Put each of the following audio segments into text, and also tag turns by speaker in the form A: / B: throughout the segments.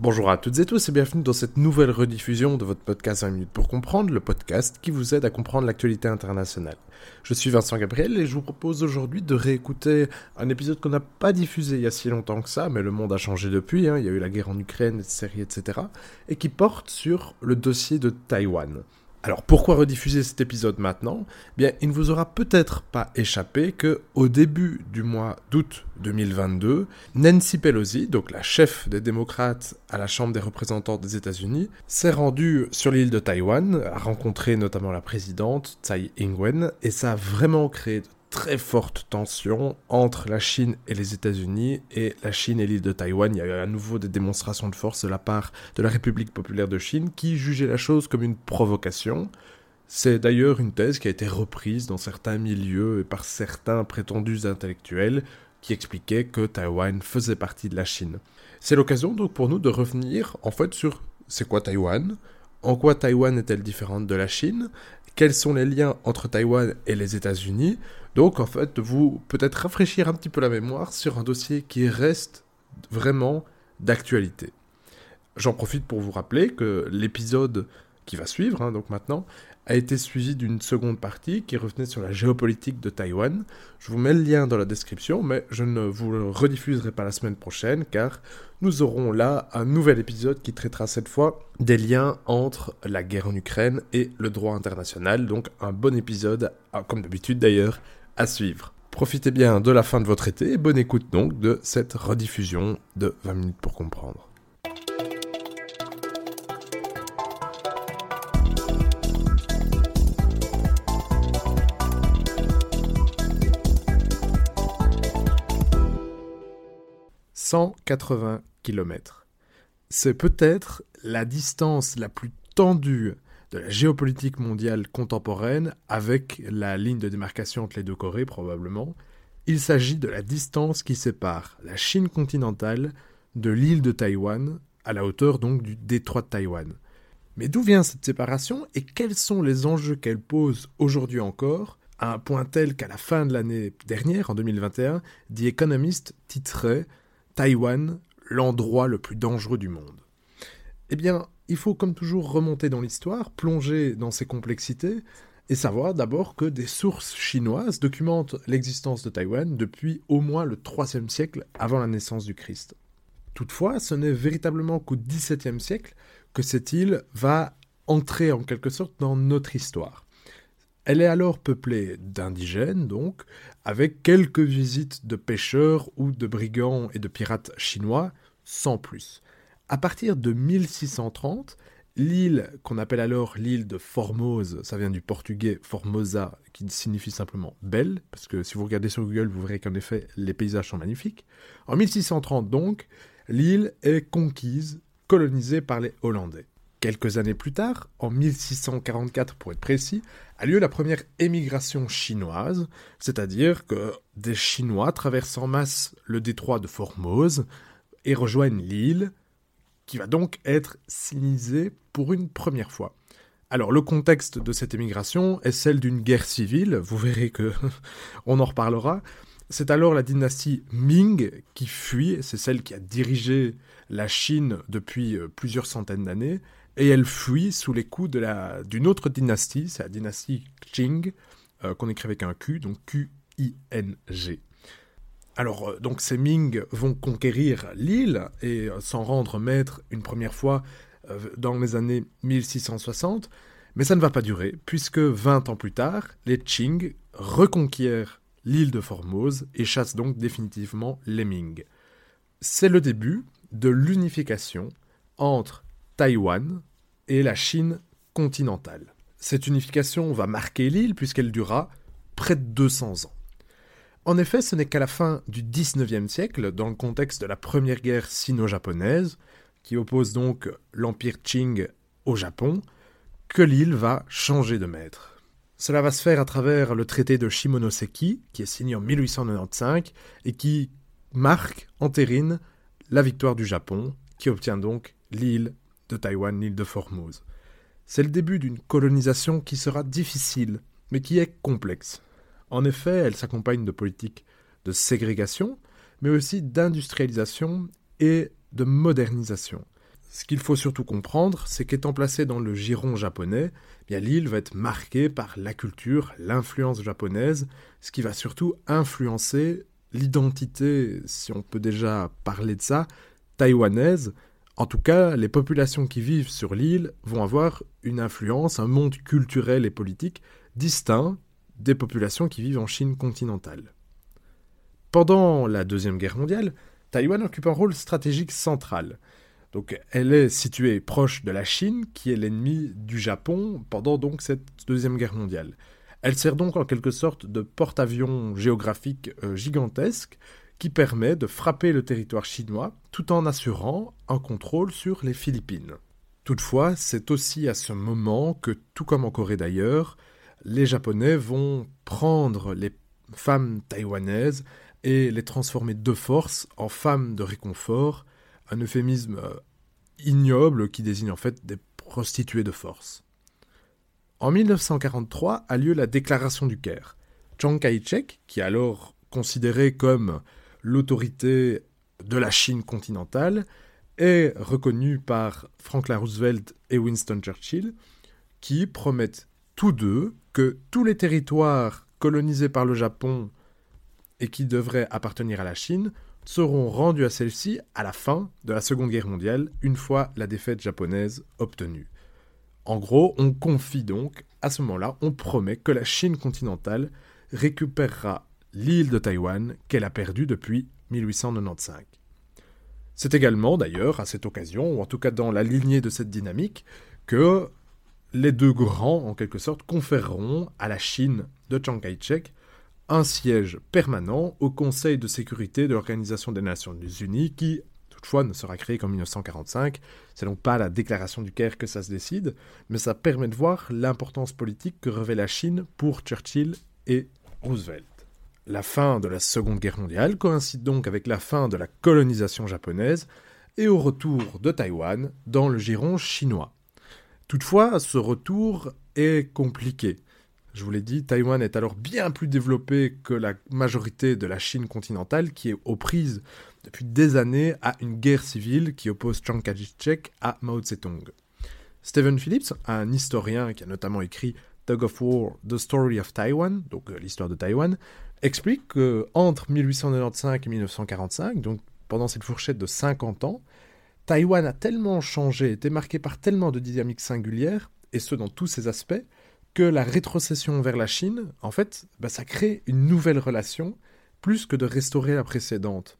A: Bonjour à toutes et tous et bienvenue dans cette nouvelle rediffusion de votre podcast 20 minutes pour comprendre, le podcast qui vous aide à comprendre l'actualité internationale. Je suis Vincent Gabriel et je vous propose aujourd'hui de réécouter un épisode qu'on n'a pas diffusé il y a si longtemps que ça, mais le monde a changé depuis, hein. il y a eu la guerre en Ukraine, série, etc., et qui porte sur le dossier de Taïwan. Alors pourquoi rediffuser cet épisode maintenant? Bien, il ne vous aura peut-être pas échappé que au début du mois d'août 2022, Nancy Pelosi, donc la chef des démocrates à la Chambre des représentants des États-Unis, s'est rendue sur l'île de Taïwan, a rencontré notamment la présidente Tsai Ing-wen et ça a vraiment créé très forte tension entre la Chine et les États-Unis et la Chine et l'île de Taïwan. Il y a à nouveau des démonstrations de force de la part de la République populaire de Chine qui jugeait la chose comme une provocation. C'est d'ailleurs une thèse qui a été reprise dans certains milieux et par certains prétendus intellectuels qui expliquaient que Taïwan faisait partie de la Chine. C'est l'occasion donc pour nous de revenir en fait sur c'est quoi Taïwan, en quoi Taïwan est-elle différente de la Chine, quels sont les liens entre Taïwan et les États-Unis, donc en fait, vous peut-être rafraîchir un petit peu la mémoire sur un dossier qui reste vraiment d'actualité. J'en profite pour vous rappeler que l'épisode qui va suivre, hein, donc maintenant, a été suivi d'une seconde partie qui revenait sur la géopolitique de Taïwan. Je vous mets le lien dans la description, mais je ne vous le rediffuserai pas la semaine prochaine, car nous aurons là un nouvel épisode qui traitera cette fois des liens entre la guerre en Ukraine et le droit international. Donc un bon épisode, comme d'habitude d'ailleurs, à suivre. Profitez bien de la fin de votre été et bonne écoute donc de cette rediffusion de 20 minutes pour comprendre. « 180 km. C'est peut-être la distance la plus tendue de la géopolitique mondiale contemporaine avec la ligne de démarcation entre les deux Corées probablement. Il s'agit de la distance qui sépare la Chine continentale de l'île de Taïwan, à la hauteur donc du détroit de Taïwan. Mais d'où vient cette séparation et quels sont les enjeux qu'elle pose aujourd'hui encore, à un point tel qu'à la fin de l'année dernière, en 2021, The Economist titrait Taïwan, l'endroit le plus dangereux du monde. Eh bien, il faut comme toujours remonter dans l'histoire, plonger dans ses complexités, et savoir d'abord que des sources chinoises documentent l'existence de Taïwan depuis au moins le IIIe siècle avant la naissance du Christ. Toutefois, ce n'est véritablement qu'au XVIIe siècle que cette île va entrer en quelque sorte dans notre histoire. Elle est alors peuplée d'indigènes, donc, avec quelques visites de pêcheurs ou de brigands et de pirates chinois, sans plus. À partir de 1630, l'île qu'on appelle alors l'île de Formose, ça vient du portugais Formosa, qui signifie simplement belle, parce que si vous regardez sur Google, vous verrez qu'en effet, les paysages sont magnifiques. En 1630 donc, l'île est conquise, colonisée par les Hollandais. Quelques années plus tard, en 1644 pour être précis, a lieu la première émigration chinoise, c'est-à-dire que des Chinois traversent en masse le détroit de Formose et rejoignent l'île, qui va donc être sinisé pour une première fois. Alors le contexte de cette émigration est celle d'une guerre civile, vous verrez que on en reparlera. C'est alors la dynastie Ming qui fuit, c'est celle qui a dirigé la Chine depuis euh, plusieurs centaines d'années, et elle fuit sous les coups d'une autre dynastie, c'est la dynastie Qing, euh, qu'on écrit avec un Q, donc Q-I-N-G. Alors, euh, donc ces Ming vont conquérir l'île et euh, s'en rendre maître une première fois euh, dans les années 1660, mais ça ne va pas durer, puisque 20 ans plus tard, les Qing reconquièrent l'île de Formose et chassent donc définitivement les Ming. C'est le début de l'unification entre Taïwan et la Chine continentale. Cette unification va marquer l'île puisqu'elle durera près de 200 ans. En effet, ce n'est qu'à la fin du XIXe siècle, dans le contexte de la première guerre sino-japonaise, qui oppose donc l'empire Qing au Japon, que l'île va changer de maître. Cela va se faire à travers le traité de Shimonoseki, qui est signé en 1895 et qui marque, entérine, la victoire du Japon, qui obtient donc l'île de Taïwan, l'île de Formose. C'est le début d'une colonisation qui sera difficile, mais qui est complexe. En effet, elle s'accompagne de politiques de ségrégation, mais aussi d'industrialisation et de modernisation. ce qu'il faut surtout comprendre, c'est qu'étant placé dans le giron japonais, bien l'île va être marquée par la culture, l'influence japonaise, ce qui va surtout influencer l'identité, si on peut déjà parler de ça, taïwanaise. En tout cas, les populations qui vivent sur l'île vont avoir une influence, un monde culturel et politique distinct des populations qui vivent en Chine continentale. Pendant la Deuxième Guerre mondiale, Taïwan occupe un rôle stratégique central. Donc elle est située proche de la Chine, qui est l'ennemi du Japon pendant donc cette Deuxième Guerre mondiale. Elle sert donc en quelque sorte de porte-avions géographique euh, gigantesque qui permet de frapper le territoire chinois tout en assurant un contrôle sur les Philippines. Toutefois, c'est aussi à ce moment que, tout comme en Corée d'ailleurs, les Japonais vont prendre les femmes taïwanaises et les transformer de force en femmes de réconfort, un euphémisme euh, ignoble qui désigne en fait des prostituées de force. En 1943 a lieu la déclaration du Caire. Chiang Kai-shek, qui est alors considéré comme l'autorité de la Chine continentale, est reconnu par Franklin Roosevelt et Winston Churchill, qui promettent tous deux que tous les territoires colonisés par le Japon et qui devraient appartenir à la Chine seront rendus à celle-ci à la fin de la Seconde Guerre mondiale, une fois la défaite japonaise obtenue. En gros, on confie donc, à ce moment-là, on promet que la Chine continentale récupérera l'île de Taïwan qu'elle a perdue depuis 1895. C'est également, d'ailleurs, à cette occasion, ou en tout cas dans la lignée de cette dynamique, que les deux grands, en quelque sorte, conféreront à la Chine de Chiang Kai-shek un siège permanent au Conseil de sécurité de l'Organisation des Nations Unies qui, toutefois, ne sera créé qu'en 1945. C'est donc pas la déclaration du Caire que ça se décide, mais ça permet de voir l'importance politique que revêt la Chine pour Churchill et Roosevelt. La fin de la Seconde Guerre mondiale coïncide donc avec la fin de la colonisation japonaise et au retour de Taïwan dans le giron chinois. Toutefois, ce retour est compliqué. Je vous l'ai dit, Taïwan est alors bien plus développé que la majorité de la Chine continentale qui est aux prises depuis des années à une guerre civile qui oppose Chiang Kai-shek à Mao Zedong. Stephen Phillips, un historien qui a notamment écrit Tug of War, The Story of Taiwan, donc euh, l'histoire de Taïwan, explique qu'entre 1895 et 1945, donc pendant cette fourchette de 50 ans, Taïwan a tellement changé, été marqué par tellement de dynamiques singulières, et ce dans tous ses aspects, que la rétrocession vers la Chine, en fait, bah, ça crée une nouvelle relation, plus que de restaurer la précédente.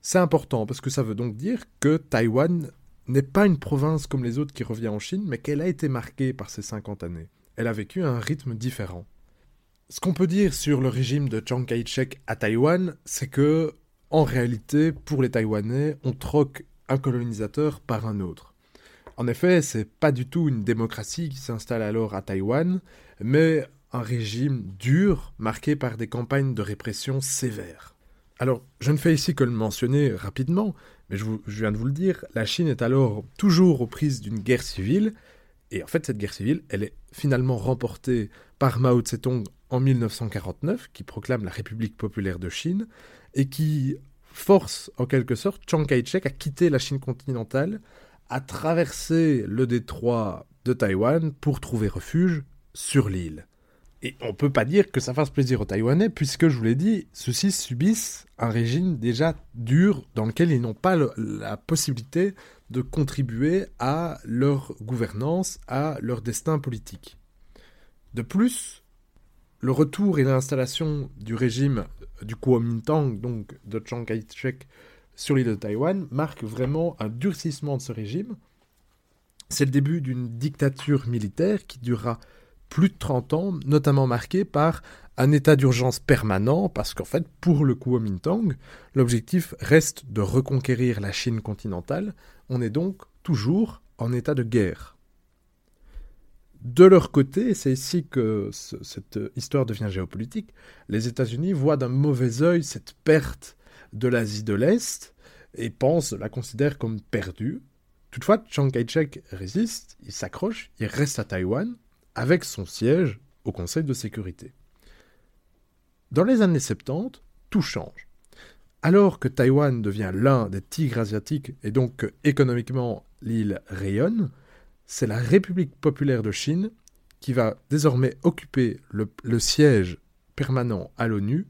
A: C'est important, parce que ça veut donc dire que Taïwan n'est pas une province comme les autres qui revient en Chine, mais qu'elle a été marquée par ces 50 années. Elle a vécu un rythme différent. Ce qu'on peut dire sur le régime de Chiang Kai-shek à Taïwan, c'est que, en réalité, pour les Taïwanais, on troque un colonisateur par un autre. En effet, c'est pas du tout une démocratie qui s'installe alors à Taïwan, mais un régime dur marqué par des campagnes de répression sévères. Alors, je ne fais ici que le mentionner rapidement, mais je, je viens de vous le dire, la Chine est alors toujours aux prises d'une guerre civile, et en fait cette guerre civile, elle est finalement remportée par Mao Tse-tung en 1949, qui proclame la République populaire de Chine, et qui force en quelque sorte Chiang Kai-shek à quitter la Chine continentale, à traverser le détroit de Taïwan pour trouver refuge sur l'île. Et on ne peut pas dire que ça fasse plaisir aux Taïwanais, puisque je vous l'ai dit, ceux-ci subissent un régime déjà dur dans lequel ils n'ont pas la possibilité de contribuer à leur gouvernance, à leur destin politique. De plus, le retour et l'installation du régime du Kuomintang, donc de Chiang Kai-shek, sur l'île de Taïwan, marque vraiment un durcissement de ce régime. C'est le début d'une dictature militaire qui durera plus de 30 ans, notamment marquée par un état d'urgence permanent, parce qu'en fait, pour le Kuomintang, l'objectif reste de reconquérir la Chine continentale. On est donc toujours en état de guerre. De leur côté, c'est ici que cette histoire devient géopolitique, les États-Unis voient d'un mauvais œil cette perte de l'Asie de l'Est et pensent, la considèrent comme perdue. Toutefois, Chiang Kai-shek résiste, il s'accroche, il reste à Taïwan avec son siège au Conseil de sécurité. Dans les années 70, tout change. Alors que Taïwan devient l'un des tigres asiatiques et donc que économiquement l'île rayonne, c'est la République populaire de Chine qui va désormais occuper le, siège permanent à l'ONU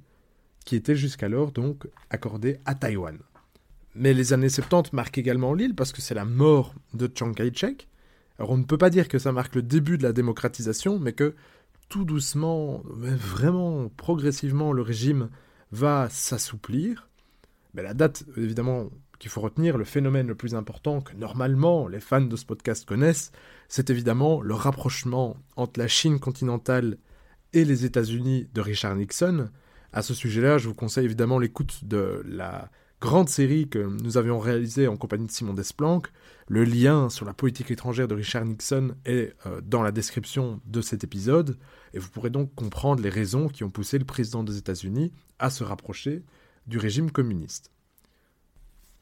A: qui était jusqu'alors donc accordé à Taïwan. Mais les années 70 marquent également l'île parce que c'est la mort de Chiang Kai-shek. Alors on ne peut pas dire que ça marque le début de la démocratisation, mais que tout doucement, mais vraiment progressivement, le régime va s'assouplir. Mais la date, évidemment, qu'il faut retenir, le phénomène le plus important que normalement les fans de ce podcast connaissent, c'est évidemment le rapprochement entre la Chine continentale et les États-Unis de Richard Nixon. À ce sujet-là, je vous conseille évidemment l'écoute de la grande série que nous avions réalisée en compagnie de Simon Desplanques. Le lien sur la politique étrangère de Richard Nixon est euh, dans la description de cet épisode, et vous pourrez donc comprendre les raisons qui ont poussé le président des États-Unis à se rapprocher du régime communiste.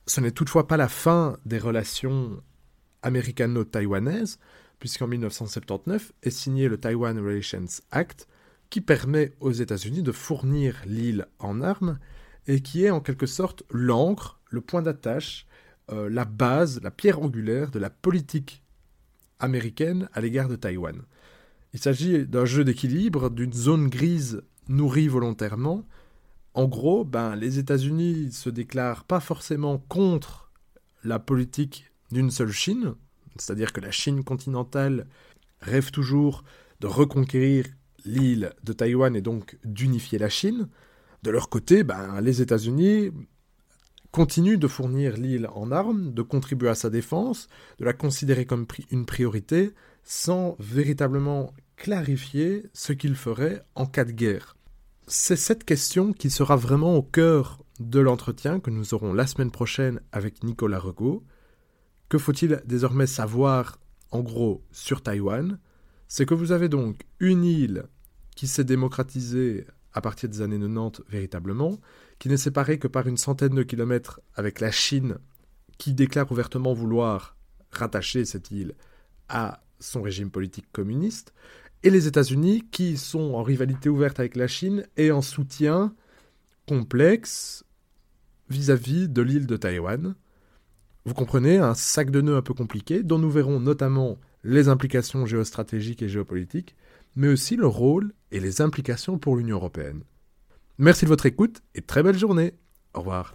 A: Ce n'est toutefois pas la fin des relations américano-taïwanaises, puisqu'en 1979 est signé le Taiwan Relations Act, qui permet aux États-Unis de fournir l'île en armes et qui est en quelque sorte l'encre, le point d'attache, euh, la base, la pierre angulaire de la politique américaine à l'égard de Taïwan. Il s'agit d'un jeu d'équilibre, d'une zone grise nourrie volontairement. En gros, ben, les États-Unis se déclarent pas forcément contre la politique d'une seule Chine, c'est-à-dire que la Chine continentale rêve toujours de reconquérir l'île de Taïwan et donc d'unifier la Chine. De leur côté, ben, les États-Unis continuent de fournir l'île en armes, de contribuer à sa défense, de la considérer comme une priorité, sans véritablement clarifier ce qu'il ferait en cas de guerre. C'est cette question qui sera vraiment au cœur de l'entretien que nous aurons la semaine prochaine avec Nicolas Regaud. Que faut-il désormais savoir en gros sur Taïwan? C'est que vous avez donc une île qui s'est démocratisée à partir des années 90 véritablement, qui n'est séparée que par une centaine de kilomètres avec la Chine, qui déclare ouvertement vouloir rattacher cette île à son régime politique communiste, et les États-Unis qui sont en rivalité ouverte avec la Chine et en soutien complexe vis-à-vis de l'île de Taïwan. Vous comprenez, un sac de nœuds un peu compliqué, dont nous verrons notamment les implications géostratégiques et géopolitiques, mais aussi le rôle et les implications pour l'Union européenne. Merci de votre écoute et très belle journée. Au revoir.